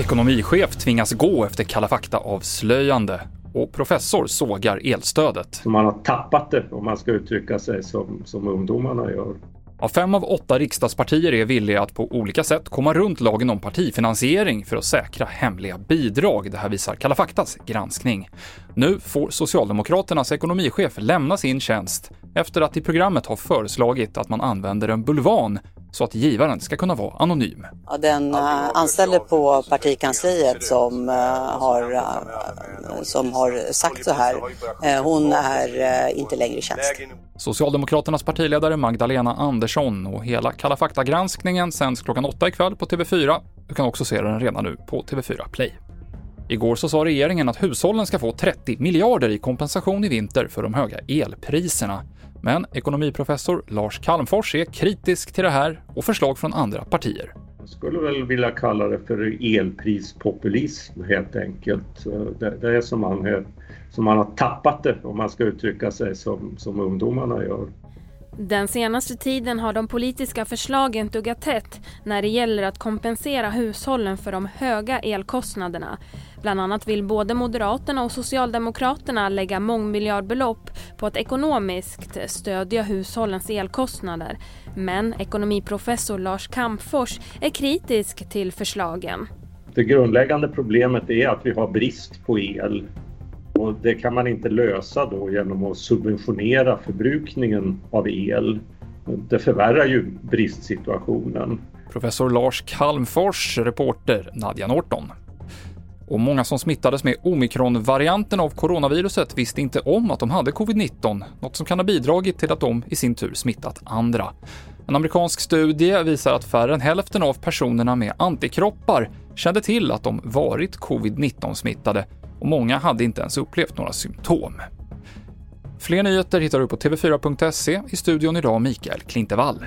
Ekonomichef tvingas gå efter Kalla fakta-avslöjande och professor sågar elstödet. Man har tappat det om man ska uttrycka sig som, som ungdomarna gör. Ja, fem av åtta riksdagspartier är villiga att på olika sätt komma runt lagen om partifinansiering för att säkra hemliga bidrag. Det här visar Kalla faktas granskning. Nu får Socialdemokraternas ekonomichef lämna sin tjänst efter att i programmet ha föreslagit att man använder en bulvan så att givaren ska kunna vara anonym. Ja, den uh, anställde på partikansliet som, uh, har, uh, som har sagt så här, hon är inte längre i tjänst. Socialdemokraternas partiledare Magdalena Andersson och hela Kalla fakta-granskningen sänds klockan åtta ikväll på TV4. Du kan också se den redan nu på TV4 Play. Igår så sa regeringen att hushållen ska få 30 miljarder i kompensation i vinter för de höga elpriserna. Men ekonomiprofessor Lars Calmfors är kritisk till det här och förslag från andra partier. Jag skulle väl vilja kalla det för elprispopulism helt enkelt. Det, är som man, som man har tappat det om man ska uttrycka sig som, som ungdomarna gör. Den senaste tiden har de politiska förslagen duggat tätt när det gäller att kompensera hushållen för de höga elkostnaderna. Bland annat vill både Moderaterna och Socialdemokraterna lägga mångmiljardbelopp på att ekonomiskt stödja hushållens elkostnader. Men ekonomiprofessor Lars Kampfors är kritisk till förslagen. Det grundläggande problemet är att vi har brist på el och det kan man inte lösa då genom att subventionera förbrukningen av el. Det förvärrar ju bristsituationen. Professor Lars Kalmfors, reporter Nadja Norton. Och många som smittades med omikronvarianten av coronaviruset visste inte om att de hade covid-19, något som kan ha bidragit till att de i sin tur smittat andra. En amerikansk studie visar att färre än hälften av personerna med antikroppar kände till att de varit covid-19 smittade och många hade inte ens upplevt några symptom. Fler nyheter hittar du på tv4.se. I studion idag Mikael Klintevall.